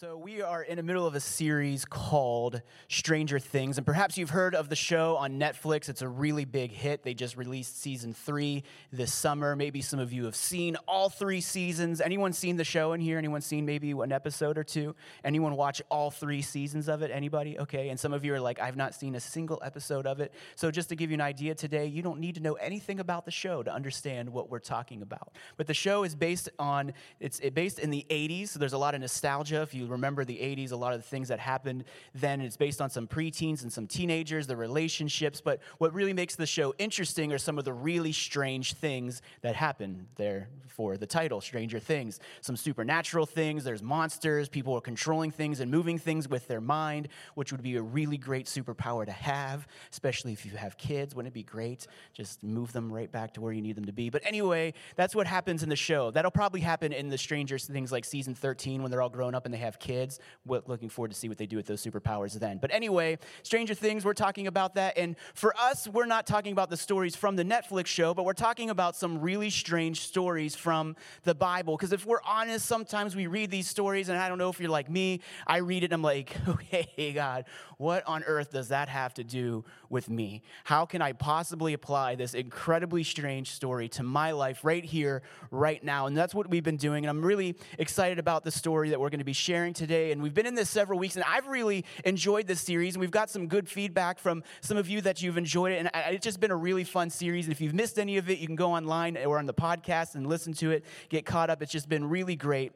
So, we are in the middle of a series called Stranger Things, and perhaps you've heard of the show on Netflix. It's a really big hit. They just released season three this summer. Maybe some of you have seen all three seasons. Anyone seen the show in here? Anyone seen maybe an episode or two? Anyone watch all three seasons of it? Anybody? Okay. And some of you are like, I've not seen a single episode of it. So, just to give you an idea today, you don't need to know anything about the show to understand what we're talking about. But the show is based on, it's based in the 80s, so there's a lot of nostalgia. If you remember the 80s, a lot of the things that happened then. It's based on some preteens and some teenagers, the relationships. But what really makes the show interesting are some of the really strange things that happen there for the title, Stranger Things. Some supernatural things, there's monsters, people are controlling things and moving things with their mind, which would be a really great superpower to have, especially if you have kids. Wouldn't it be great? Just move them right back to where you need them to be. But anyway, that's what happens in the show. That'll probably happen in the Stranger Things like season 13 when they're all grown up and they have kids. Looking forward to see what they do with those superpowers then. But anyway, Stranger Things, we're talking about that. And for us, we're not talking about the stories from the Netflix show, but we're talking about some really strange stories from the Bible. Because if we're honest, sometimes we read these stories, and I don't know if you're like me, I read it and I'm like, okay, God, what on earth does that have to do with me? How can I possibly apply this incredibly strange story to my life right here, right now? And that's what we've been doing. And I'm really excited about the story that we're going to be sharing today. And we've been in this several weeks, and I've really enjoyed this series. And we've got some good feedback from some of you that you've enjoyed it. And it's just been a really fun series. And if you've missed any of it, you can go online or on the podcast and listen to it, get caught up. It's just been really great.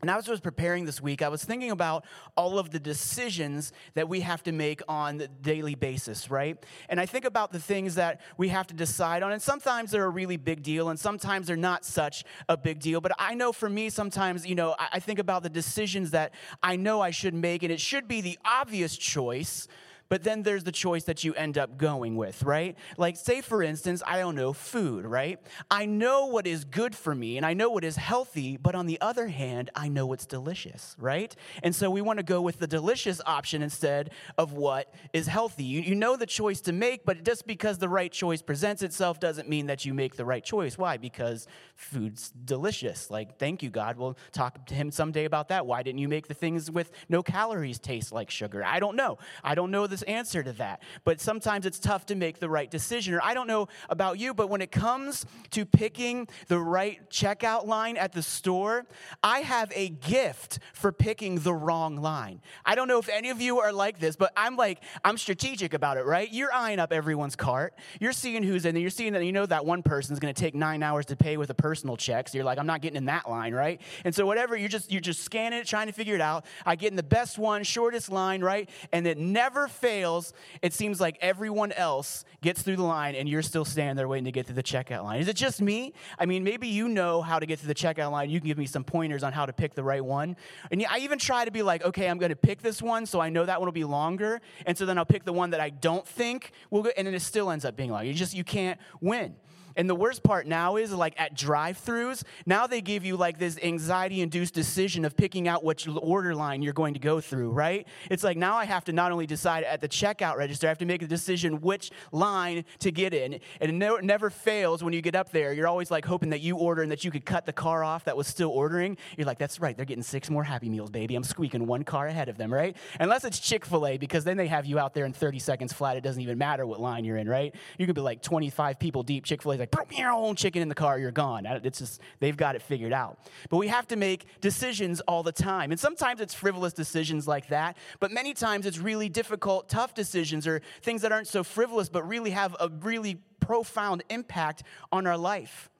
And as I was preparing this week, I was thinking about all of the decisions that we have to make on the daily basis, right? And I think about the things that we have to decide on. And sometimes they're a really big deal, and sometimes they're not such a big deal. But I know for me, sometimes, you know, I think about the decisions that I know I should make, and it should be the obvious choice but then there's the choice that you end up going with, right? Like, say for instance, I don't know, food, right? I know what is good for me and I know what is healthy, but on the other hand, I know what's delicious, right? And so we want to go with the delicious option instead of what is healthy. You, you know the choice to make, but just because the right choice presents itself doesn't mean that you make the right choice. Why? Because food's delicious. Like, thank you, God. We'll talk to Him someday about that. Why didn't you make the things with no calories taste like sugar? I don't know. I don't know the this answer to that. But sometimes it's tough to make the right decision. Or I don't know about you, but when it comes to picking the right checkout line at the store, I have a gift for picking the wrong line. I don't know if any of you are like this, but I'm like, I'm strategic about it, right? You're eyeing up everyone's cart. You're seeing who's in there. You're seeing that you know that one person's going to take nine hours to pay with a personal check. So you're like, I'm not getting in that line, right? And so whatever, you're just you're just scanning it, trying to figure it out. I get in the best one, shortest line, right? And it never fails, it seems like everyone else gets through the line and you're still standing there waiting to get to the checkout line. Is it just me? I mean, maybe you know how to get to the checkout line. You can give me some pointers on how to pick the right one. And I even try to be like, okay, I'm going to pick this one so I know that one will be longer. And so then I'll pick the one that I don't think will go, and then it still ends up being longer. You just, you can't win. And the worst part now is like at drive throughs, now they give you like this anxiety induced decision of picking out which order line you're going to go through, right? It's like now I have to not only decide at the checkout register, I have to make a decision which line to get in. And it never fails when you get up there. You're always like hoping that you order and that you could cut the car off that was still ordering. You're like, that's right, they're getting six more Happy Meals, baby. I'm squeaking one car ahead of them, right? Unless it's Chick fil A, because then they have you out there in 30 seconds flat. It doesn't even matter what line you're in, right? You could be like 25 people deep. Chick fil A's like, like, chicken in the car, you're gone. It's just, they've got it figured out. But we have to make decisions all the time. And sometimes it's frivolous decisions like that, but many times it's really difficult, tough decisions or things that aren't so frivolous, but really have a really profound impact on our life.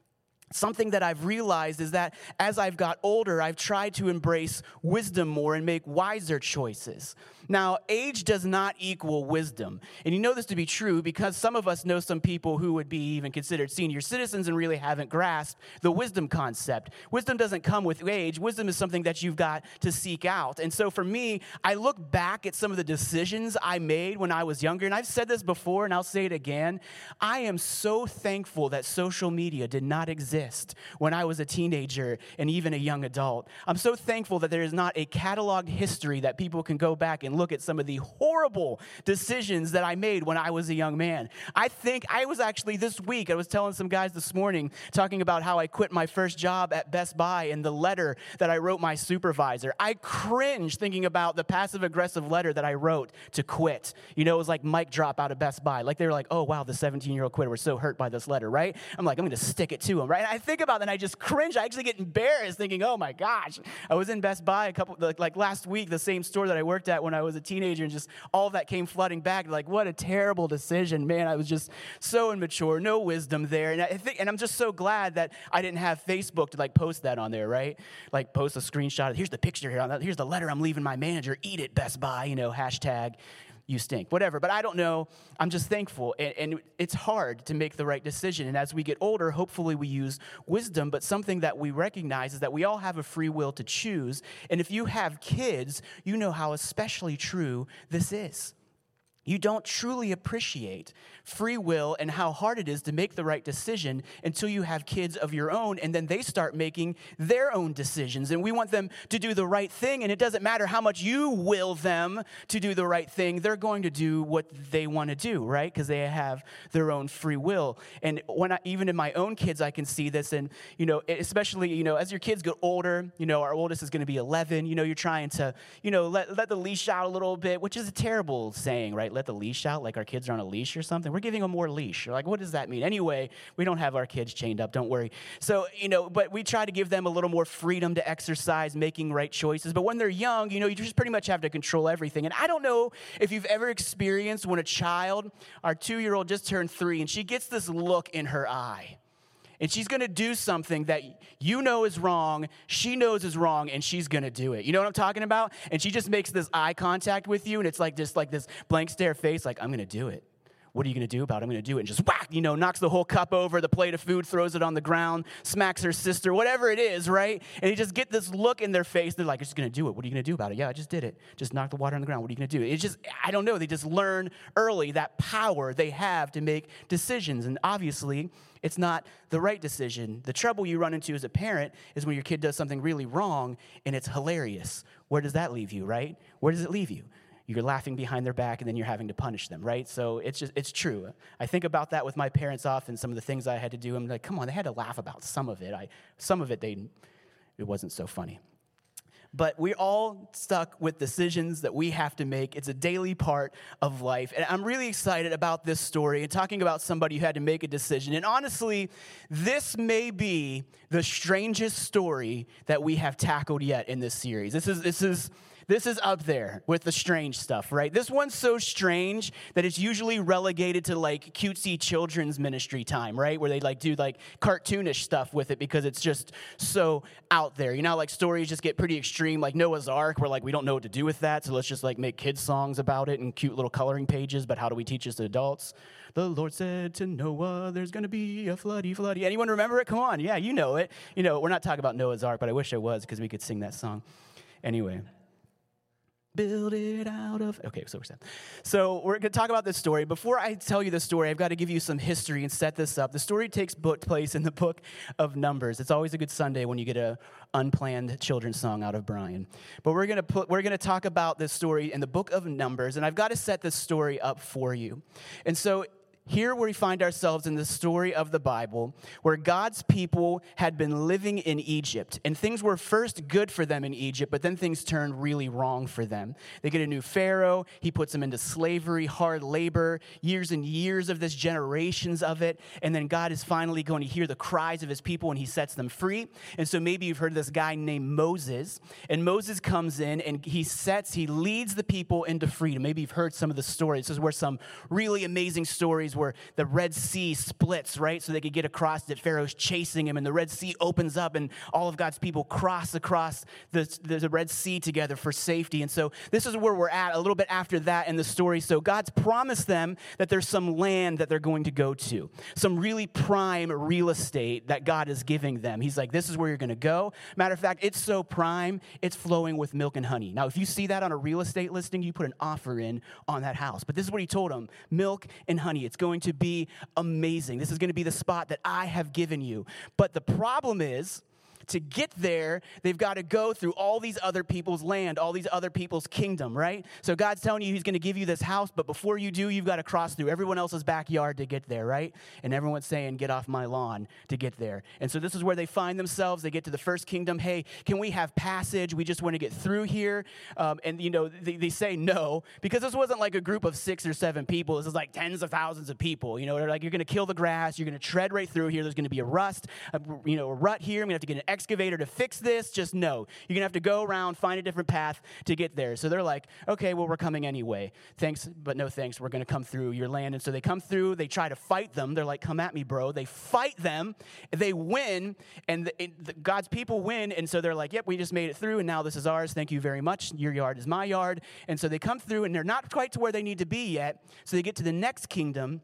Something that I've realized is that as I've got older, I've tried to embrace wisdom more and make wiser choices. Now, age does not equal wisdom. And you know this to be true because some of us know some people who would be even considered senior citizens and really haven't grasped the wisdom concept. Wisdom doesn't come with age, wisdom is something that you've got to seek out. And so for me, I look back at some of the decisions I made when I was younger, and I've said this before and I'll say it again. I am so thankful that social media did not exist when I was a teenager and even a young adult. I'm so thankful that there is not a cataloged history that people can go back and look at some of the horrible decisions that I made when I was a young man. I think I was actually this week, I was telling some guys this morning, talking about how I quit my first job at Best Buy and the letter that I wrote my supervisor. I cringe thinking about the passive aggressive letter that I wrote to quit. You know, it was like mic drop out of Best Buy. Like they were like, oh, wow, the 17 year old quitter was so hurt by this letter, right? I'm like, I'm going to stick it to him, right? And I think about that and I just cringe. I actually get embarrassed thinking, oh my gosh. I was in Best Buy a couple, like last week, the same store that I worked at when I was a teenager, and just all of that came flooding back. Like, what a terrible decision, man. I was just so immature, no wisdom there. And I think, and I'm just so glad that I didn't have Facebook to like post that on there, right? Like post a screenshot. Here's the picture here. Here's the letter I'm leaving my manager. Eat it, Best Buy. You know, hashtag you stink, whatever. But I don't know. I'm just thankful. And, and, it's hard to make the right decision. And as we get older, hopefully we use wisdom. But something that we recognize is that we all have a free will to choose. And if you have kids, you know how especially true this is. You don't truly appreciate free will and how hard it is to make the right decision until you have kids of your own and then they start making their own decisions. And we want them to do the right thing, and it doesn't matter how much you will them to do the right thing, they're going to do what they want to do, right? Because they have their own free will. And when I, even in my own kids, I can see this, and you know, especially you know, as your kids get older, you know, our oldest is going to be 11. You know, you're trying to you know let let the leash out a little bit, which is a terrible saying, right? Let the leash out, like our kids are on a leash or something. We're giving them more leash. You're like, what does that mean? Anyway, we don't have our kids chained up, don't worry. So, you know, but we try to give them a little more freedom to exercise, making right choices. But when they're young, you know, you just pretty much have to control everything. And I don't know if you've ever experienced when a child, our two year old just turned three, and she gets this look in her eye and she's going to do something that you know is wrong, she knows is wrong, and she's going to do it. You know what I'm talking about? And she just makes this eye contact with you, and it's like just like this blank stare face, like, I'm going to do it what are you going to do about it? I'm going to do it. And just whack, you know, knocks the whole cup over, the plate of food, throws it on the ground, smacks her sister, whatever it is, right? And you just get this look in their face. They're like, I'm just going to do it. What are you going to do about it? Yeah, I just did it. Just knocked the water on the ground. What are you going to do? It's just, I don't know. They just learn early that power they have to make decisions. And obviously, it's not the right decision. The trouble you run into as a parent is when your kid does something really wrong and it's hilarious. Where does that leave you, right? Where does it leave you? You're laughing behind their back and then you're having to punish them right so it's just it's true i think about that with my parents often some of the things i had to do i'm like come on they had to laugh about some of it i some of it they it wasn't so funny but we're all stuck with decisions that we have to make. It's a daily part of life. And I'm really excited about this story and talking about somebody who had to make a decision. And honestly, this may be the strangest story that we have tackled yet in this series. This is, this is, this is up there with the strange stuff, right? This one's so strange that it's usually relegated to like cutesy children's ministry time, right? Where they like do like cartoonish stuff with it because it's just so out there. You know, like stories just get pretty extreme, like Noah's Ark, where like we don't know what to do with that, so let's just like make kids' songs about it and cute little coloring pages, but how do we teach this to adults? The Lord said to Noah, There's gonna be a floody, floody. Anyone remember it? Come on. Yeah, you know it. You know, we're not talking about Noah's Ark, but I wish I was because we could sing that song. Anyway build it out of okay so we're set. So we're going to talk about this story. Before i tell you the story i've got to give you some history and set this up. The story takes book place in the book of numbers. It's always a good sunday when you get a unplanned children's song out of brian. But we're going to put we're going to talk about this story in the book of numbers and i've got to set this story up for you. And so here we find ourselves in the story of the Bible where God's people had been living in Egypt and things were first good for them in Egypt, but then things turned really wrong for them. They get a new Pharaoh, he puts them into slavery, hard labor, years and years of this, generations of it, and then God is finally going to hear the cries of his people and he sets them free. And so maybe you've heard of this guy named Moses, and Moses comes in and he sets, he leads the people into freedom. Maybe you've heard some of the stories. This is where some really amazing stories where the Red Sea splits, right? So they could get across that Pharaoh's chasing him, and the Red Sea opens up, and all of God's people cross across the, the Red Sea together for safety. And so this is where we're at a little bit after that in the story. So God's promised them that there's some land that they're going to go to, some really prime real estate that God is giving them. He's like, this is where you're going to go. Matter of fact, it's so prime, it's flowing with milk and honey. Now, if you see that on a real estate listing, you put an offer in on that house. But this is what he told them milk and honey. It's going to be amazing. This is going to be the spot that I have given you. But the problem is, to get there, they've got to go through all these other people's land, all these other people's kingdom, right? So God's telling you He's going to give you this house, but before you do, you've got to cross through everyone else's backyard to get there, right? And everyone's saying, Get off my lawn to get there. And so this is where they find themselves. They get to the first kingdom. Hey, can we have passage? We just want to get through here. Um, and, you know, they, they say no because this wasn't like a group of six or seven people. This is like tens of thousands of people. You know, they're like, You're going to kill the grass. You're going to tread right through here. There's going to be a rust, a, you know, a rut here. I'm going to have to get an excavator to fix this. Just no. You're going to have to go around, find a different path to get there. So they're like, okay, well, we're coming anyway. Thanks, but no thanks. We're going to come through your land. And so they come through. They try to fight them. They're like, come at me, bro. They fight them. They win. And the, the, God's people win. And so they're like, yep, we just made it through. And now this is ours. Thank you very much. Your yard is my yard. And so they come through and they're not quite to where they need to be yet. So they get to the next kingdom.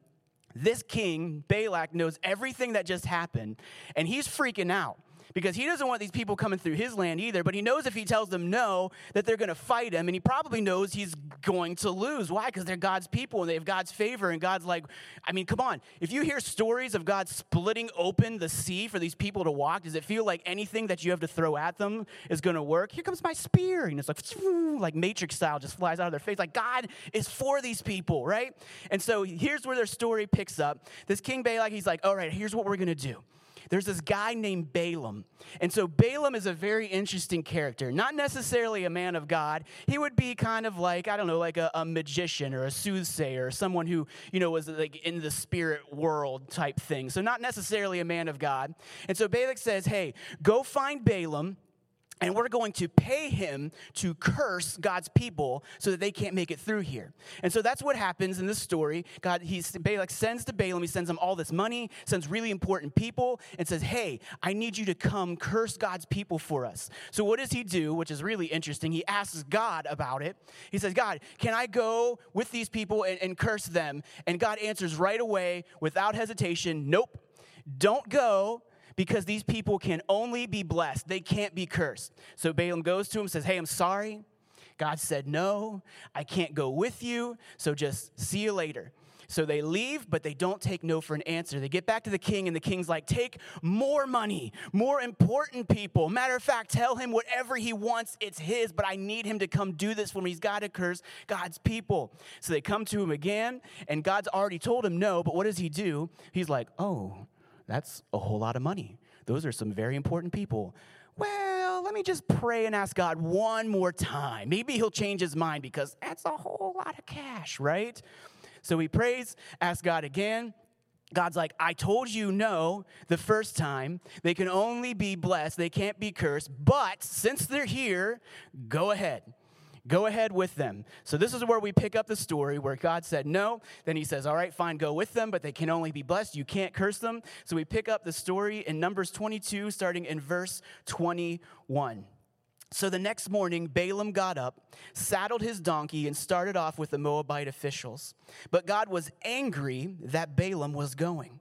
This king, Balak, knows everything that just happened, and he's freaking out because he doesn't want these people coming through his land either. But he knows if he tells them no, that they're going to fight him. And he probably knows he's going to lose. Why? Because they're God's people and they have God's favor. And God's like, I mean, come on. If you hear stories of God splitting open the sea for these people to walk, does it feel like anything that you have to throw at them is going to work? Here comes my spear. And it's like, like Matrix style, just flies out of their face. Like God is for these people, right? And so here's where their story picks up. This King Balak, he's like, all right, here's what we're going to do there's this guy named Balaam. And so Balaam is a very interesting character, not necessarily a man of God. He would be kind of like, I don't know, like a, a magician or a soothsayer or someone who, you know, was like in the spirit world type thing. So not necessarily a man of God. And so Balak says, hey, go find Balaam and we're going to pay him to curse God's people so that they can't make it through here. And so that's what happens in this story. God, he sends to Balaam, he sends him all this money, sends really important people, and says, Hey, I need you to come curse God's people for us. So what does he do, which is really interesting? He asks God about it. He says, God, can I go with these people and, and curse them? And God answers right away without hesitation, Nope. Don't go because these people can only be blessed. They can't be cursed. So Balaam goes to him and says, Hey, I'm sorry. God said, No, I can't go with you. So just see you later. So they leave, but they don't take no for an answer. They get back to the king, and the king's like, Take more money, more important people. Matter of fact, tell him whatever he wants, it's his, but I need him to come do this for me. He's got to curse God's people. So they come to him again, and God's already told him no, but what does he do? He's like, Oh, that's a whole lot of money. Those are some very important people. Well, let me just pray and ask God one more time. Maybe he'll change his mind because that's a whole lot of cash, right? So he prays, asks God again. God's like, I told you no the first time. They can only be blessed, they can't be cursed. But since they're here, go ahead. Go ahead with them. So, this is where we pick up the story where God said no. Then he says, All right, fine, go with them, but they can only be blessed. You can't curse them. So, we pick up the story in Numbers 22, starting in verse 21. So the next morning, Balaam got up, saddled his donkey, and started off with the Moabite officials. But God was angry that Balaam was going.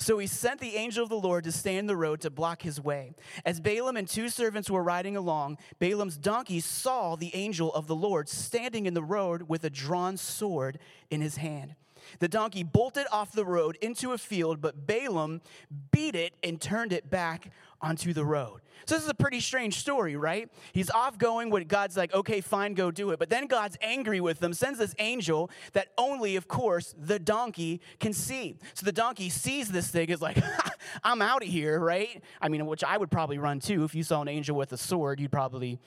So he sent the angel of the Lord to stand in the road to block his way. As Balaam and two servants were riding along, Balaam's donkey saw the angel of the Lord standing in the road with a drawn sword in his hand. The donkey bolted off the road into a field, but Balaam beat it and turned it back onto the road. So this is a pretty strange story, right? He's off going when God's like, okay, fine, go do it. But then God's angry with them, sends this angel that only, of course, the donkey can see. So the donkey sees this thing, is like, I'm out of here, right? I mean, which I would probably run too. If you saw an angel with a sword, you'd probably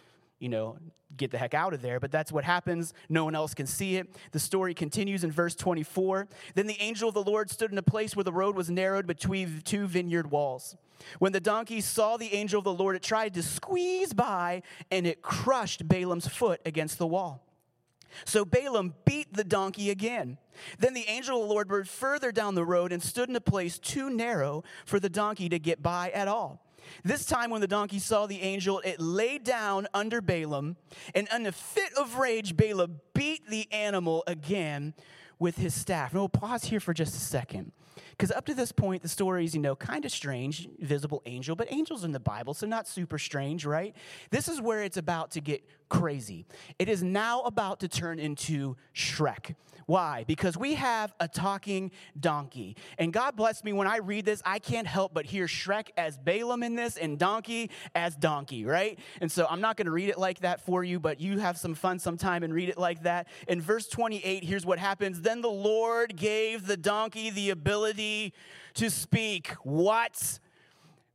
you know, get the heck out of there. But that's what happens. No one else can see it. The story continues in verse 24. Then the angel of the Lord stood in a place where the road was narrowed between two vineyard walls. When the donkey saw the angel of the Lord, it tried to squeeze by and it crushed Balaam's foot against the wall. So Balaam beat the donkey again. Then the angel of the Lord moved further down the road and stood in a place too narrow for the donkey to get by at all. This time, when the donkey saw the angel, it lay down under Balaam, and in a fit of rage, Balaam beat the animal again with his staff. We'll pause here for just a second. Because up to this point, the story is, you know, kind of strange, visible angel, but angels in the Bible, so not super strange, right? This is where it's about to get crazy. It is now about to turn into Shrek. Why? Because we have a talking donkey. And God bless me, when I read this, I can't help but hear Shrek as Balaam in this and donkey as donkey, right? And so I'm not going to read it like that for you, but you have some fun sometime and read it like that. In verse 28, here's what happens Then the Lord gave the donkey the ability to speak. What?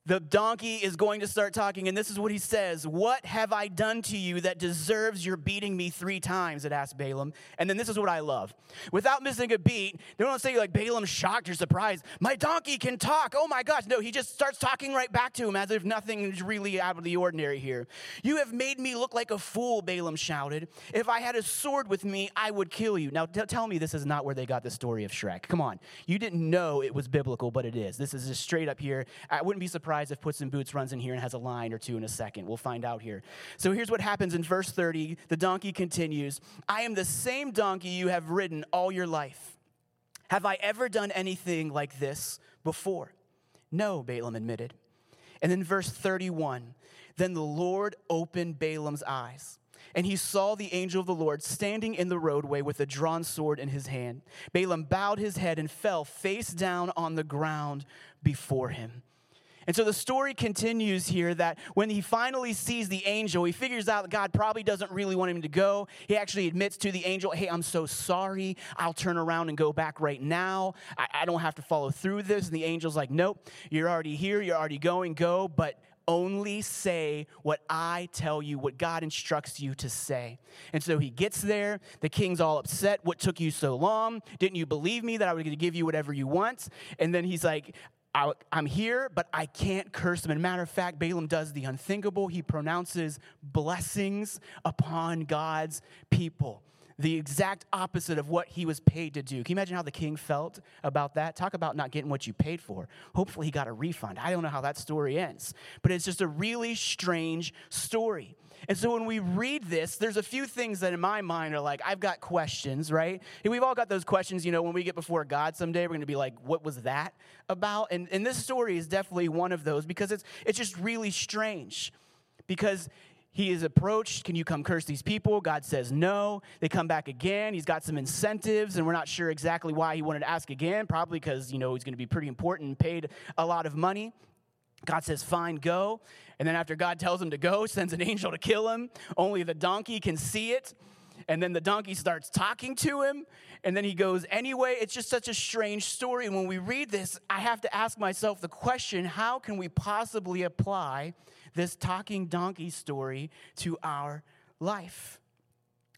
The donkey is going to start talking, and this is what he says What have I done to you that deserves your beating me three times? It asked Balaam. And then this is what I love. Without missing a beat, they don't say like Balaam's shocked or surprised. My donkey can talk. Oh my gosh. No, he just starts talking right back to him as if nothing is really out of the ordinary here. You have made me look like a fool, Balaam shouted. If I had a sword with me, I would kill you. Now t- tell me this is not where they got the story of Shrek. Come on. You didn't know it was biblical, but it is. This is just straight up here. I wouldn't be surprised surprised if Puss in Boots runs in here and has a line or two in a second. We'll find out here. So here's what happens in verse 30. The donkey continues I am the same donkey you have ridden all your life. Have I ever done anything like this before? No, Balaam admitted. And then verse 31 Then the Lord opened Balaam's eyes and he saw the angel of the Lord standing in the roadway with a drawn sword in his hand. Balaam bowed his head and fell face down on the ground before him. And so the story continues here that when he finally sees the angel, he figures out that God probably doesn't really want him to go. He actually admits to the angel, Hey, I'm so sorry. I'll turn around and go back right now. I, I don't have to follow through this. And the angel's like, Nope, you're already here. You're already going. Go. But only say what I tell you, what God instructs you to say. And so he gets there. The king's all upset. What took you so long? Didn't you believe me that I was going to give you whatever you want? And then he's like, I, am here, but I can't curse them. And matter of fact, Balaam does the unthinkable. He pronounces blessings upon God's people. The exact opposite of what he was paid to do. Can you imagine how the king felt about that? Talk about not getting what you paid for. Hopefully, he got a refund. I don't know how that story ends, but it's just a really strange story. And so when we read this, there's a few things that in my mind are like, I've got questions, right? And we've all got those questions, you know, when we get before God someday, we're to be like, what was that about? And, and this story is definitely one of those because it's, it's just really strange. Because he is approached, can you come curse these people? God says no. They come back again. He's got some incentives, and we're not sure exactly why he wanted to ask again, probably because, you know, he's going to be pretty important and paid a lot of money. God says, Fine, go. And then after God tells him to go, sends an angel to kill him. Only the donkey can see it. And then the donkey starts talking to him, and then he goes anyway. It's just such a strange story. And when we read this, I have to ask myself the question how can we possibly apply this talking donkey story to our life?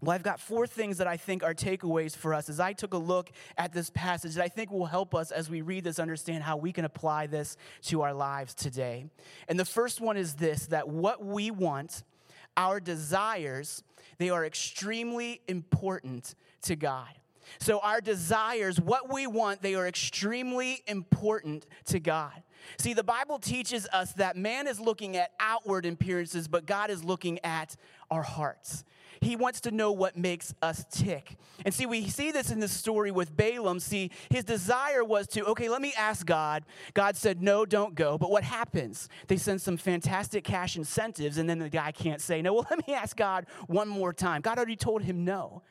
Well, I've got four things that I think are takeaways for us as I took a look at this passage that I think will help us as we read this understand how we can apply this to our lives today. And the first one is this that what we want, our desires, they are extremely important to God. So, our desires, what we want, they are extremely important to God. See, the Bible teaches us that man is looking at outward appearances, but God is looking at our hearts. He wants to know what makes us tick. And see, we see this in the story with Balaam. See, his desire was to, okay, let me ask God. God said, no, don't go. But what happens? They send some fantastic cash incentives, and then the guy can't say no. Well, let me ask God one more time. God already told him no.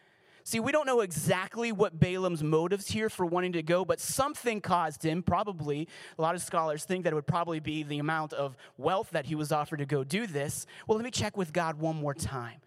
See, we don't know exactly what Balaam's motives here for wanting to go, but something caused him, probably, a lot of scholars think that it would probably be the amount of wealth that he was offered to go do this. Well, let me check with God one more time.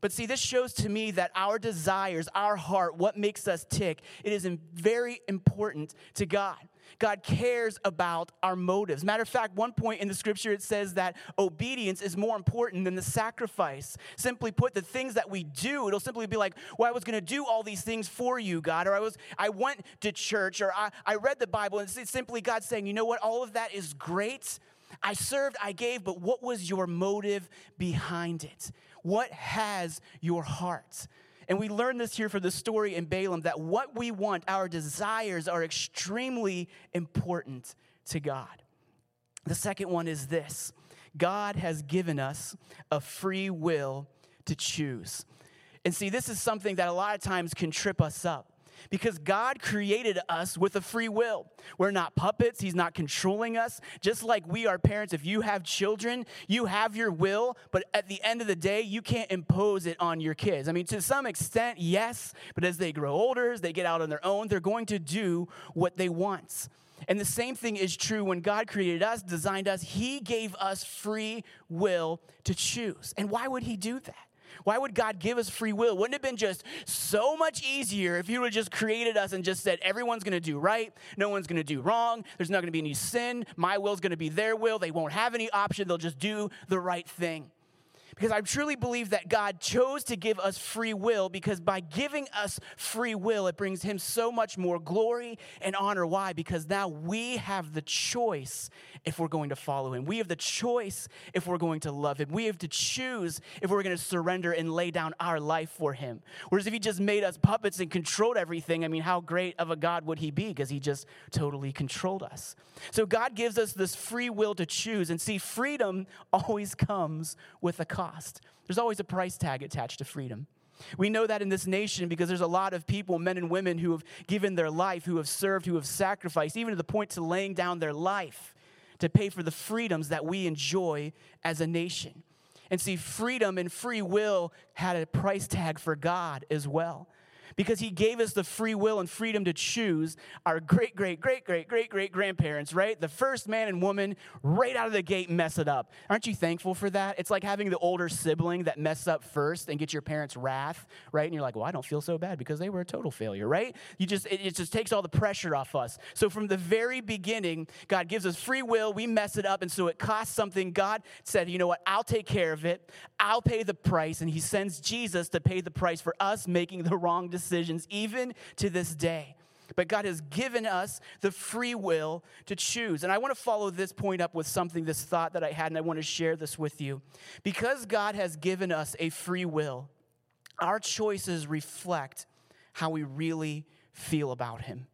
But see, this shows to me that our desires, our heart, what makes us tick, it is very important to God. God cares about our motives. Matter of fact, one point in the scripture it says that obedience is more important than the sacrifice. Simply put, the things that we do, it'll simply be like, well, I was going to do all these things for you, God, or I was, I went to church, or I, I read the Bible, and it's simply God saying, you know what, all of that is great. I served, I gave, but what was your motive behind it? What has your heart? And we learn this here from the story in Balaam that what we want, our desires, are extremely important to God. The second one is this God has given us a free will to choose. And see, this is something that a lot of times can trip us up Because God created us with a free will. We're not puppets, He's not controlling us. Just like we are parents, if you have children, you have your will, but at the end of the day, you can't impose it on your kids. I mean, to some extent, yes, but as they grow older, as they get out on their own, they're going to do what they want. And the same thing is true when God created us, designed us, He gave us free will to choose. And why would He do that? Why would God give us free will? Wouldn't it have been just so much easier if He would have just created us and just said, everyone's gonna do right, no one's gonna do wrong, there's not gonna be any sin, my will's gonna be their will, they won't have any option, they'll just do the right thing. Because I truly believe that God chose to give us free will because by giving us free will, it brings Him so much more glory and honor. Why? Because now we have the choice if we're going to follow Him. We have the choice if we're going to love Him. We have to choose if we're going to surrender and lay down our life for Him. Whereas if He just made us puppets and controlled everything, I mean, how great of a God would He be? Because He just totally controlled us. So God gives us this free will to choose. And see, freedom always comes with a cost cost. There's always a price tag attached to freedom. We know that in this nation because there's a lot of people, men and women, who have given their life, who have served, who have sacrificed, even to the point to laying down their life to pay for the freedoms that we enjoy as a nation. And see, freedom and free will had a price tag for God as well because he gave us the free will and freedom to choose our great, great, great, great, great, great grandparents, right? The first man and woman right out of the gate mess it up. Aren't you thankful for that? It's like having the older sibling that mess up first and get your parents' wrath, right? And you're like, well, I don't feel so bad because they were a total failure, right? You just, it, it just takes all the pressure off us. So from the very beginning, God gives us free will, we mess it up, and so it costs something. God said, you know what? I'll take care of it. I'll pay the price. And he sends Jesus to pay the price for us making the wrong decision decisions, even to this day. But God has given us the free will to choose. And I want to follow this point up with something, this thought that I had, and I want to share this with you. Because God has given us a free will, our choices reflect how we really feel about Him.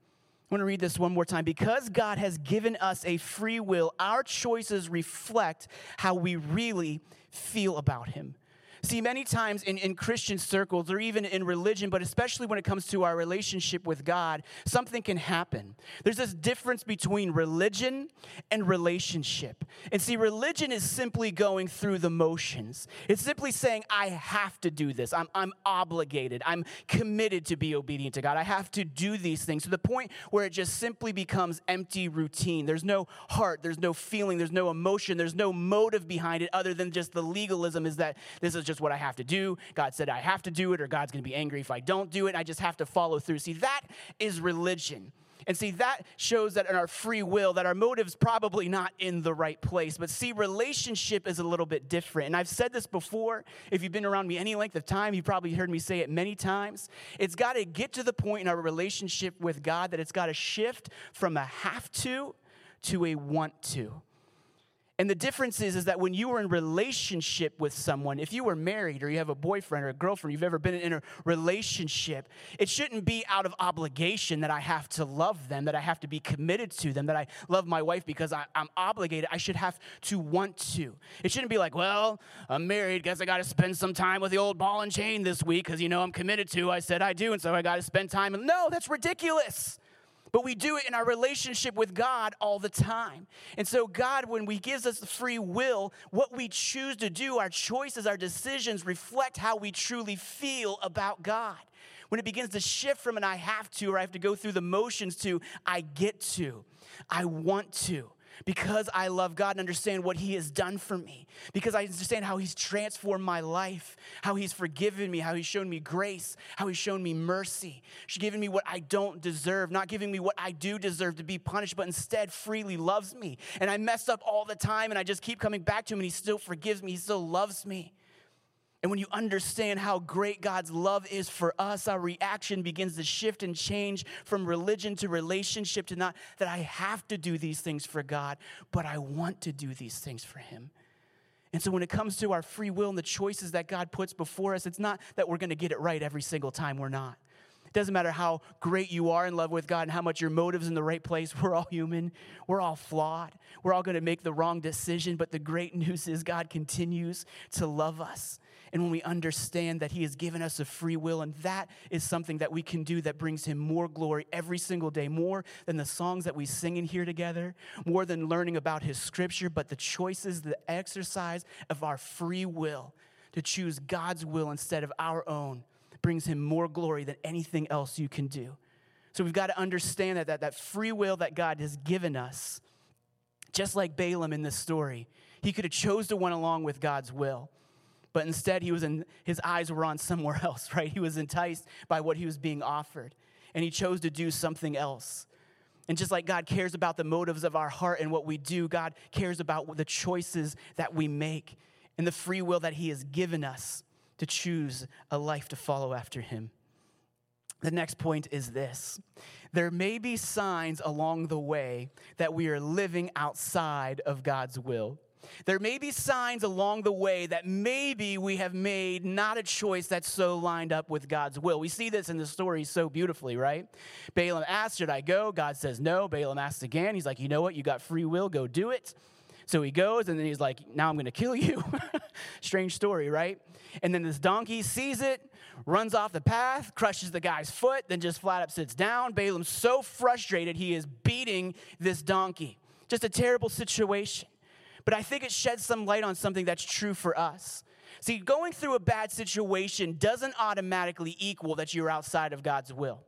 I want to read this one more time. Because God has given us a free will, our choices reflect how we really feel about Him. See, many times in, in Christian circles or even in religion, but especially when it comes to our relationship with God, something can happen. There's this difference between religion and relationship. And see, religion is simply going through the motions. It's simply saying, I have to do this. I'm, I'm obligated. I'm committed to be obedient to God. I have to do these things to the point where it just simply becomes empty routine. There's no heart, there's no feeling, there's no emotion, there's no motive behind it other than just the legalism is that this is just what I have to do. God said I have to do it, or God's going to be angry if I don't do it. I just have to follow through. See, that is religion. And see, that shows that in our free will, that our motive's probably not in the right place. But see, relationship is a little bit different. And I've said this before. If you've been around me any length of time, you've probably heard me say it many times. It's got to get to the point in our relationship with God that it's got to shift from a have to to a want to. And the difference is, is that when you are in relationship with someone, if you were married or you have a boyfriend or a girlfriend, you've ever been in a relationship, it shouldn't be out of obligation that I have to love them, that I have to be committed to them, that I love my wife because I, am obligated. I should have to want to. It shouldn't be like, well, I'm married, guess I got to spend some time with the old ball and chain this week because, you know, I'm committed to. I said I do, and so I got to spend time. And no, that's ridiculous. But we do it in our relationship with God all the time. And so, God, when He gives us the free will, what we choose to do, our choices, our decisions reflect how we truly feel about God. When it begins to shift from an I have to or I have to go through the motions to I get to, I want to because I love God and understand what He has done for me, because I understand how He's transformed my life, how He's forgiven me, how He's shown me grace, how He's shown me mercy. She's given me what I don't deserve, not giving me what I do deserve to be punished, but instead freely loves me. And I mess up all the time and I just keep coming back to Him and He still forgives me, He still loves me. And when you understand how great God's love is for us, our reaction begins to shift and change from religion to relationship to not that I have to do these things for God, but I want to do these things for Him. And so when it comes to our free will and the choices that God puts before us, it's not that we're going to get it right every single time we're not. It doesn't matter how great you are in love with God and how much your motive's in the right place. We're all human. We're all flawed. We're all going to make the wrong decision. But the great news is God continues to love us. And when we understand that He has given us a free will, and that is something that we can do that brings Him more glory every single day, more than the songs that we sing in here together, more than learning about His scripture, but the choices, the exercise of our free will to choose God's will instead of our own brings Him more glory than anything else you can do. So we've got to understand that, that, that free will that God has given us, just like Balaam in this story, he could have chose to went along with God's will but instead he was in his eyes were on somewhere else right? He was enticed by what he was being offered and he chose to do something else. And just like god cares about the motives of our heart and what we do god cares about the choices that we make and the free will that he has given us to choose a life to follow after him. The next point is this. There may be signs along the way that we are living outside of God's will. There may be signs along the way that maybe we have made not a choice that's so lined up with God's will. We see this in the story so beautifully, right? Balaam asks, Should I go? God says no. Balaam asks again. He's like, You know what? You got free will. Go do it. So he goes, and then he's like, Now I'm going to kill you. Strange story, right? And then this donkey sees it, runs off the path, crushes the guy's foot, then just flat up sits down. Balaam's so frustrated, he is beating this donkey. Just a terrible situation. But I think it sheds some light on something that's true for us. See, going through a bad situation doesn't automatically equal that you're outside of God's will.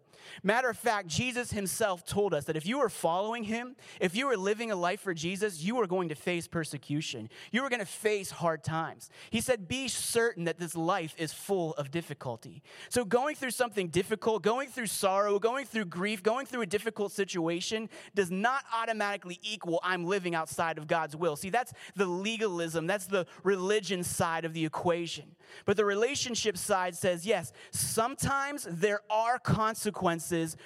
Matter of fact, Jesus himself told us that if you are following him, if you are living a life for Jesus, you are going to face persecution. You are going to face hard times. He said, Be certain that this life is full of difficulty. So, going through something difficult, going through sorrow, going through grief, going through a difficult situation does not automatically equal I'm living outside of God's will. See, that's the legalism, that's the religion side of the equation. But the relationship side says, yes, sometimes there are consequences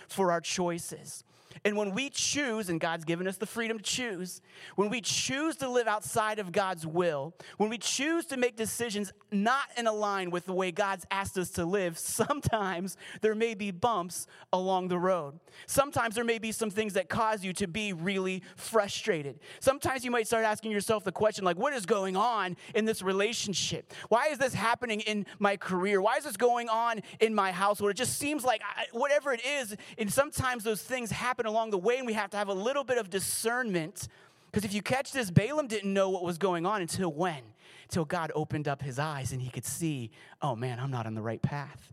for our choices. And when we choose, and God's given us the freedom to choose, when we choose to live outside of God's will, when we choose to make decisions not in line with the way God's asked us to live, sometimes there may be bumps along the road. Sometimes there may be some things that cause you to be really frustrated. Sometimes you might start asking yourself the question, like, what is going on in this relationship? Why is this happening in my career? Why is this going on in my household? It just seems like I, whatever it is, and sometimes those things happen along the way, and we have to have a little bit of discernment. Because if you catch this, Balaam didn't know what was going on until when? Until God opened up his eyes and he could see, oh man, I'm not on the right path.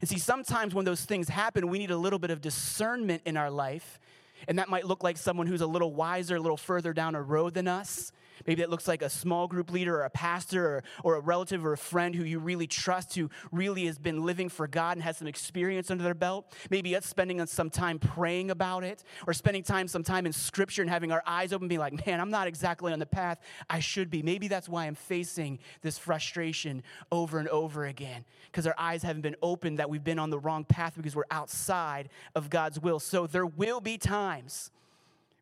And see, sometimes when those things happen, we need a little bit of discernment in our life. And that might look like someone who's a little wiser, a little further down a road than us. Maybe it looks like a small group leader or a pastor or, or a relative or a friend who you really trust, who really has been living for God and has some experience under their belt. Maybe it's spending some time praying about it or spending time some time in scripture and having our eyes open, being like, man, I'm not exactly on the path I should be. Maybe that's why I'm facing this frustration over and over again because our eyes haven't been opened that we've been on the wrong path because we're outside of God's will. So there will be times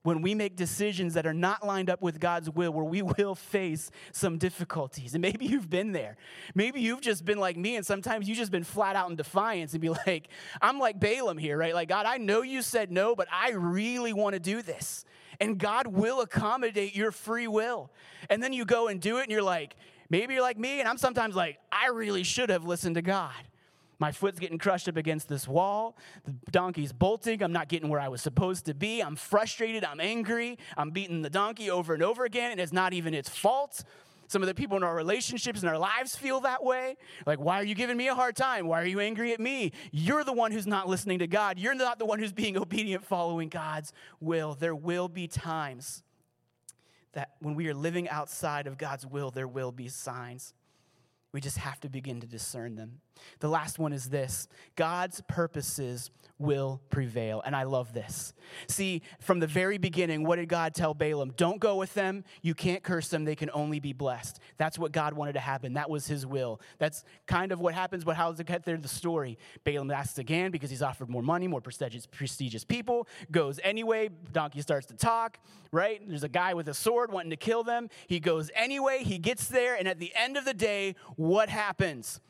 when we make decisions that are not lined up with God's will, where we will face some difficulties. And maybe you've been there. Maybe you've just been like me, and sometimes you've just been flat out in defiance and be like, I'm like Balaam here, right? Like, God, I know you said no, but I really want to do this. And God will accommodate your free will. And then you go and do it, and you're like, maybe you're like me, and I'm sometimes like, I really should have listened to God. My foot's getting crushed up against this wall. The donkey's bolting. I'm not getting where I was supposed to be. I'm frustrated. I'm angry. I'm beating the donkey over and over again, and it's not even its fault. Some of the people in our relationships and our lives feel that way. Like, why are you giving me a hard time? Why are you angry at me? You're the one who's not listening to God. You're not the one who's being obedient, following God's will. There will be times that when we are living outside of God's will, there will be signs. We just have to begin to discern them. The last one is this God's purposes will prevail. And I love this. See, from the very beginning, what did God tell Balaam? Don't go with them. You can't curse them. They can only be blessed. That's what God wanted to happen. That was his will. That's kind of what happens, but how does it get there? The story. Balaam asks again because he's offered more money, more prestigious, prestigious people, goes anyway. Donkey starts to talk, right? There's a guy with a sword wanting to kill them. He goes anyway. He gets there. And at the end of the day, what happens?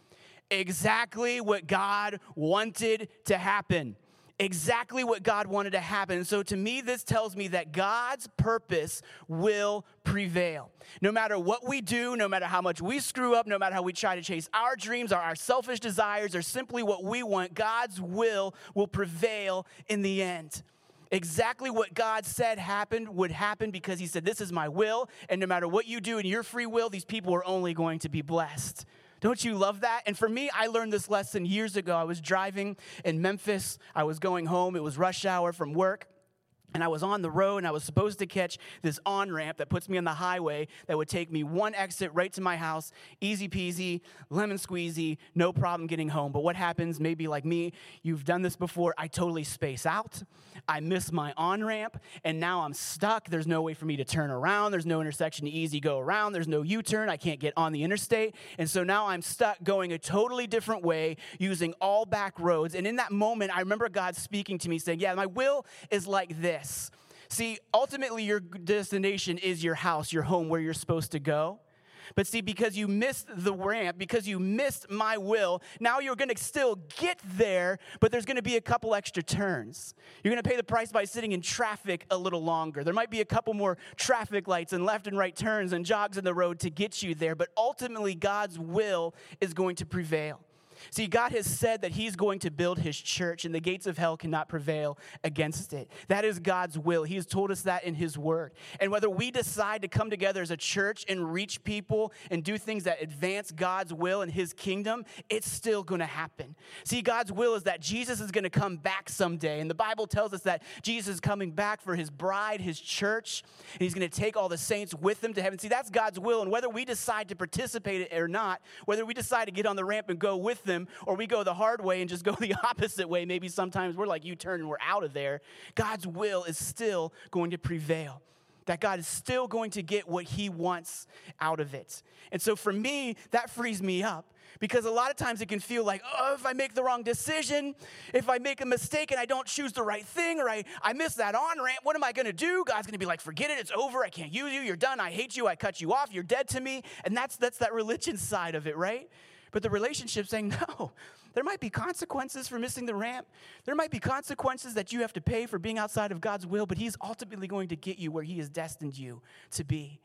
Exactly what God wanted to happen exactly what God wanted to happen. So to me, this tells me that God's purpose will prevail. No matter what we do, no matter how much we screw up, no matter how we try to chase our dreams or our selfish desires or simply what we want, God's will will prevail in the end. Exactly what God said happened would happen because He said, This is my will, and no matter what you do in your free will, these people are only going to be blessed. Don't you love that? And for me, I learned this lesson years ago. I was driving in Memphis. I was going home. It was rush hour from work. And I was on the road and I was supposed to catch this on ramp that puts me on the highway that would take me one exit right to my house, easy peasy, lemon squeezy, no problem getting home. But what happens, maybe like me, you've done this before, I totally space out. I miss my on ramp, and now I'm stuck. There's no way for me to turn around. There's no intersection to easy go around. There's no U turn. I can't get on the interstate. And so now I'm stuck going a totally different way using all back roads. And in that moment, I remember God speaking to me saying, Yeah, my will is like this. See, ultimately, your destination is your house, your home, where you're supposed to go. But see, because you missed the ramp, because you missed my will, now you're going to still get there, but there's going to be a couple extra turns. You're going to pay the price by sitting in traffic a little longer. There might be a couple more traffic lights and left and right turns and jogs in the road to get you there, but ultimately, God's will is going to prevail. See, God has said that He's going to build His church, and the gates of hell cannot prevail against it. That is God's will. He has told us that in His word. And whether we decide to come together as a church and reach people and do things that advance God's will and His kingdom, it's still going to happen. See, God's will is that Jesus is going to come back someday. And the Bible tells us that Jesus is coming back for His bride, His church, and He's going to take all the saints with Him to heaven. See, that's God's will. And whether we decide to participate it or not, whether we decide to get on the ramp and go with or we go the hard way and just go the opposite way. Maybe sometimes we're like, you turn and we're out of there. God's will is still going to prevail. That God is still going to get what He wants out of it. And so for me, that frees me up because a lot of times it can feel like, oh, if I make the wrong decision, if I make a mistake and I don't choose the right thing, or I, I miss that on ramp, what am I gonna do? God's gonna be like, forget it, it's over, I can't use you, you're done, I hate you, I cut you off, you're dead to me. And that's that's that religion side of it, right? But the relationship saying, no, there might be consequences for missing the ramp. There might be consequences that you have to pay for being outside of God's will, but He's ultimately going to get you where He has destined you to be.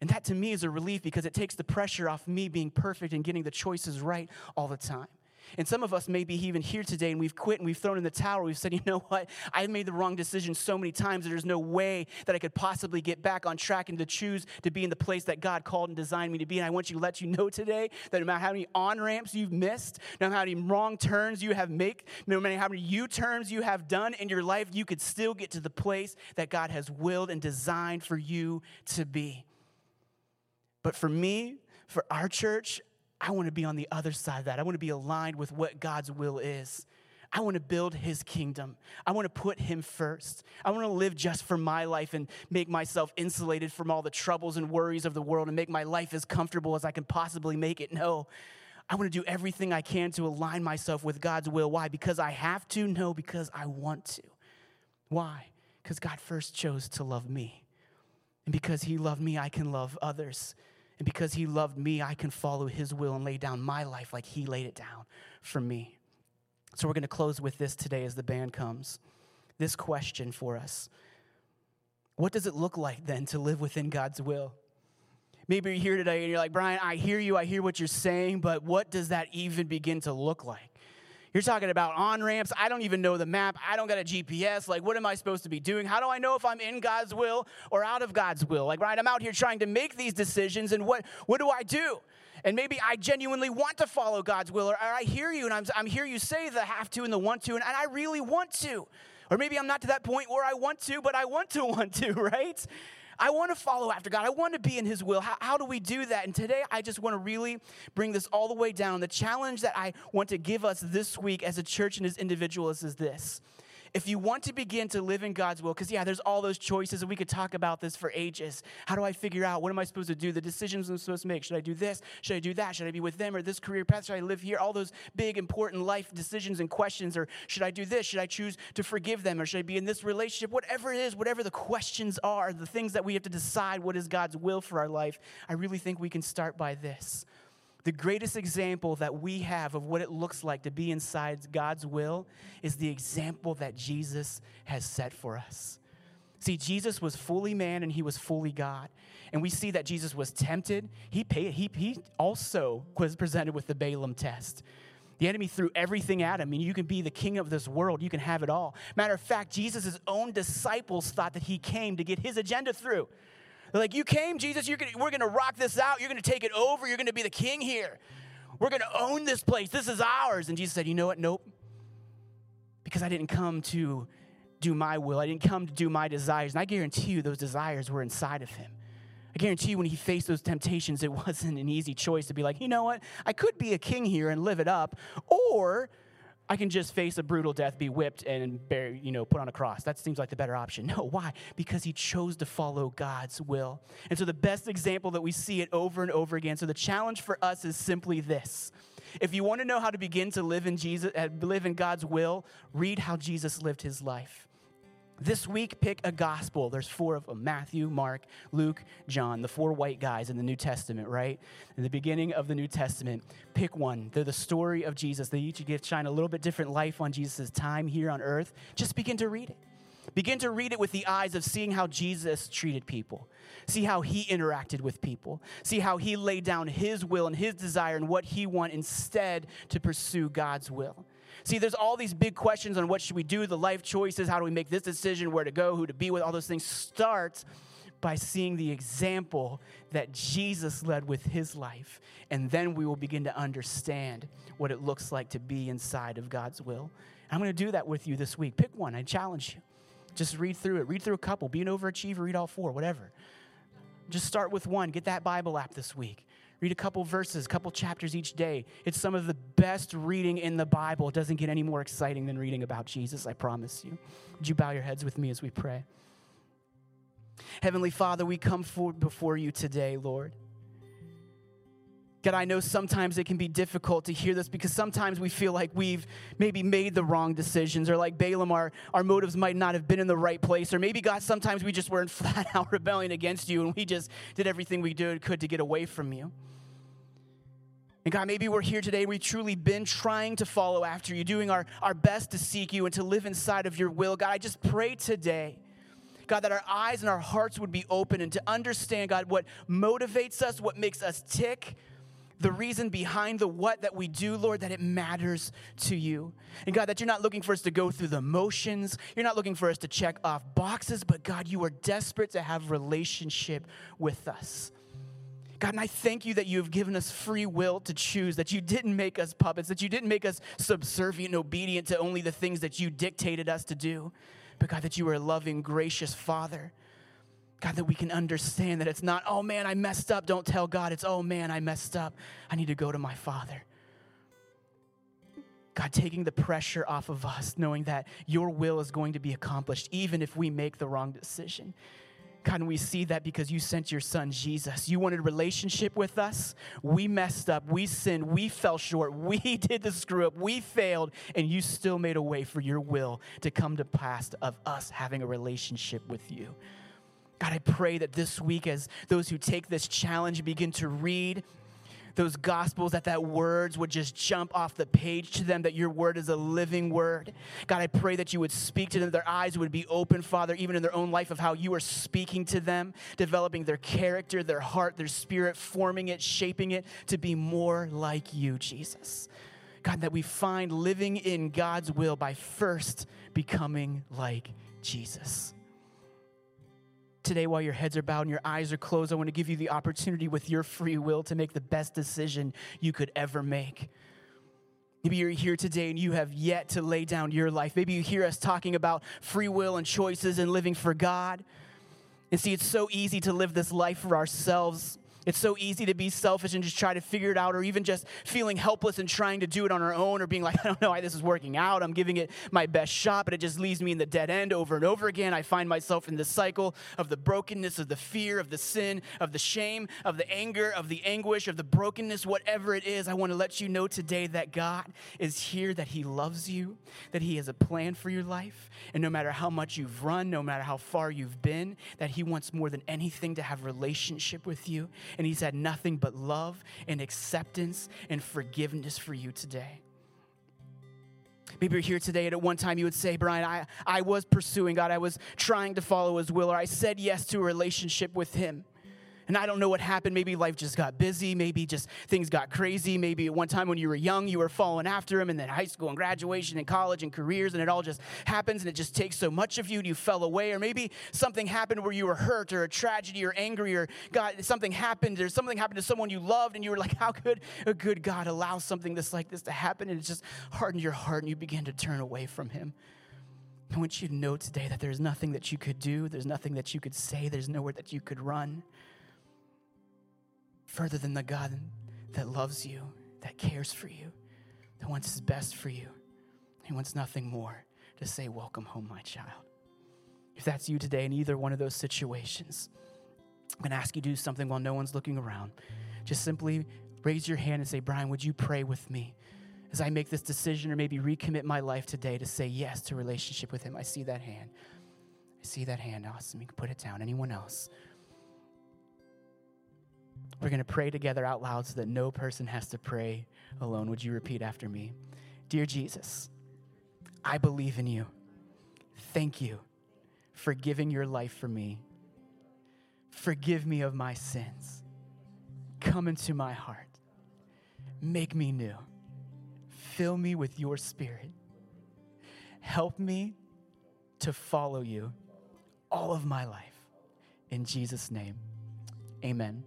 And that to me is a relief because it takes the pressure off me being perfect and getting the choices right all the time. And some of us may be even here today and we've quit and we've thrown in the towel. We've said, you know what? I've made the wrong decision so many times that there's no way that I could possibly get back on track and to choose to be in the place that God called and designed me to be. And I want you to let you know today that no matter how many on ramps you've missed, no matter how many wrong turns you have made, no matter how many U turns you have done in your life, you could still get to the place that God has willed and designed for you to be. But for me, for our church, I want to be on the other side of that. I want to be aligned with what God's will is. I want to build his kingdom. I want to put him first. I want to live just for my life and make myself insulated from all the troubles and worries of the world and make my life as comfortable as I can possibly make it. No, I want to do everything I can to align myself with God's will. Why? Because I have to? No, because I want to. Why? Because God first chose to love me. And because he loved me, I can love others. And because he loved me, I can follow his will and lay down my life like he laid it down for me. So we're going to close with this today as the band comes. This question for us What does it look like then to live within God's will? Maybe you're here today and you're like, Brian, I hear you, I hear what you're saying, but what does that even begin to look like? You're talking about on ramps. I don't even know the map. I don't got a GPS. Like, what am I supposed to be doing? How do I know if I'm in God's will or out of God's will? Like, right, I'm out here trying to make these decisions, and what, what do I do? And maybe I genuinely want to follow God's will, or, or I hear you and I'm, I'm hear you say the have to and the want to, and, and I really want to. Or maybe I'm not to that point where I want to, but I want to want to, right? I want to follow after God. I want to be in His will. How, how do we do that? And today, I just want to really bring this all the way down. The challenge that I want to give us this week as a church and as individuals is this if you want to begin to live in God's will, because yeah, there's all those choices, and we could talk about this for ages. How do I figure out what am I supposed to do? The decisions I'm supposed to make. Should I do this? Should I do that? Should I be with them or this career path? Should I live here? All those big, important life decisions and questions. Or should I do this? Should I choose to forgive them? Or should I be in this relationship? Whatever it is, whatever the questions are, the things that we have to decide what is God's will for our life, I really think we can start by this The greatest example that we have of what it looks like to be inside God's will is the example that Jesus has set for us. See, Jesus was fully man and he was fully God. And we see that Jesus was tempted. He, paid, he, he also was presented with the Balaam test. The enemy threw everything at him. I mean, you can be the king of this world, you can have it all. Matter of fact, Jesus' own disciples thought that he came to get his agenda through. They're like, You came, Jesus, You're gonna, we're gonna rock this out, you're gonna take it over, you're gonna be the king here. We're gonna own this place, this is ours. And Jesus said, You know what? Nope. Because I didn't come to do my will, I didn't come to do my desires. And I guarantee you, those desires were inside of him. I guarantee you, when he faced those temptations, it wasn't an easy choice to be like, you know what, I could be a king here and live it up, or I can just face a brutal death, be whipped, and bear, you know, put on a cross. That seems like the better option. No, why? Because he chose to follow God's will. And so the best example that we see it over and over again. So the challenge for us is simply this. If you want to know how to begin to live in Jesus, uh, live in God's will, read how Jesus lived his life. This week, pick a gospel. There's four of them Matthew, Mark, Luke, John, the four white guys in the New Testament, right? In the beginning of the New Testament, pick one. They're the story of Jesus. They each give shine a little bit different life on Jesus' time here on earth. Just begin to read it. Begin to read it with the eyes of seeing how Jesus treated people. See how he interacted with people. See how he laid down his will and his desire and what he wanted instead to pursue God's will. See, there's all these big questions on what should we do, the life choices, how do we make this decision, where to go, who to be with, all those things starts by seeing the example that Jesus led with his life. And then we will begin to understand what it looks like to be inside of God's will. I'm going to do that with you this week. Pick one, I challenge you. Just read through it. Read through a couple. Be an overachiever, read all four, whatever. Just start with one. Get that Bible app this week. Read a couple verses, a couple chapters each day. It's some of the best reading in the Bible. It doesn't get any more exciting than reading about Jesus, I promise you. Would you bow your heads with me as we pray? Heavenly Father, we come before you today, Lord. God, I know sometimes it can be difficult to hear this because sometimes we feel like we've maybe made the wrong decisions, or like Balaam, our, our motives might not have been in the right place, or maybe, God, sometimes we just were in flat out rebellion against you and we just did everything we did, could to get away from you. And God, maybe we're here today. We've truly been trying to follow after you, doing our, our best to seek you and to live inside of your will. God, I just pray today, God, that our eyes and our hearts would be open and to understand, God, what motivates us, what makes us tick, the reason behind the what that we do, Lord, that it matters to you. And God, that you're not looking for us to go through the motions. You're not looking for us to check off boxes, but God, you are desperate to have relationship with us. God, and I thank you that you have given us free will to choose, that you didn't make us puppets, that you didn't make us subservient and obedient to only the things that you dictated us to do, but God, that you are a loving, gracious Father. God, that we can understand that it's not, oh man, I messed up, don't tell God. It's, oh man, I messed up. I need to go to my Father. God, taking the pressure off of us, knowing that your will is going to be accomplished, even if we make the wrong decision. God, and we see that because you sent your son Jesus. You wanted a relationship with us. We messed up. We sinned. We fell short. We did the screw up. We failed. And you still made a way for your will to come to pass of us having a relationship with you. God, I pray that this week, as those who take this challenge begin to read those gospels, that that words would just jump off the page to them, that your word is a living word. God, I pray that you would speak to them, their eyes would be open, Father, even in their own life of how you are speaking to them, developing their character, their heart, their spirit, forming it, shaping it to be more like you, Jesus. God, that we find living in God's will by first becoming like Jesus today, while your heads are bowed and your eyes are closed, I want to give you the opportunity with your free will to make the best decision you could ever make. Maybe you're here today and you have yet to lay down your life. Maybe you hear us talking about free will and choices and living for God. And see, it's so easy to live this life for ourselves. It's so easy to be selfish and just try to figure it out, or even just feeling helpless and trying to do it on our own, or being like, I don't know why this is working out. I'm giving it my best shot, but it just leaves me in the dead end over and over again. I find myself in this cycle of the brokenness, of the fear, of the sin, of the shame, of the anger, of the anguish, of the brokenness, whatever it is. I want to let you know today that God is here, that He loves you, that He has a plan for your life. And no matter how much you've run, no matter how far you've been, that He wants more than anything to have relationship with you and He's had nothing but love and acceptance and forgiveness for you today. Maybe you're here today and at one time you would say, Brian, I, I was pursuing God. I was trying to follow His will, or I said yes to a relationship with Him. And I don't know what happened. Maybe life just got busy. Maybe just things got crazy. Maybe at one time when you were young, you were following after him, and then high school and graduation and college and careers, and it all just happens and it just takes so much of you and you fell away. Or maybe something happened where you were hurt or a tragedy or angry or God, something happened or something happened to someone you loved, and you were like, How could a good God allow something this like this to happen? And it just hardened your heart and you began to turn away from him. I want you to know today that there's nothing that you could do, there's nothing that you could say, there's nowhere that you could run further than the God that loves you, that cares for you, that wants his best for you. He wants nothing more to say, Welcome home, my child. If that's you today in either one of those situations, I'm going to ask you to do something while no one's looking around. Just simply raise your hand and say, Brian, would you pray with me as I make this decision or maybe recommit my life today to say yes to relationship with him? I see that hand. I see that hand. Awesome. You can put it down. Anyone else? We're going to pray together out loud so that no person has to pray alone. Would you repeat after me? Dear Jesus, I believe in you. Thank you for giving your life for me. Forgive me of my sins. Come into my heart. Make me new. Fill me with your spirit. Help me to follow you all of my life. In Jesus' name, amen.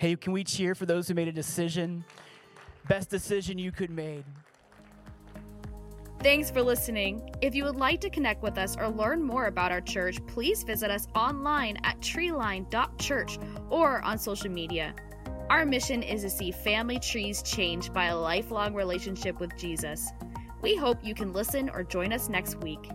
Hey, can we cheer for those who made a decision? Best decision you could make. Thanks for listening. If you would like to connect with us or learn more about our church, please visit us online at treeline.church or on social media. Our mission is to see family trees changed by a lifelong relationship with Jesus. We hope you can listen or join us next week.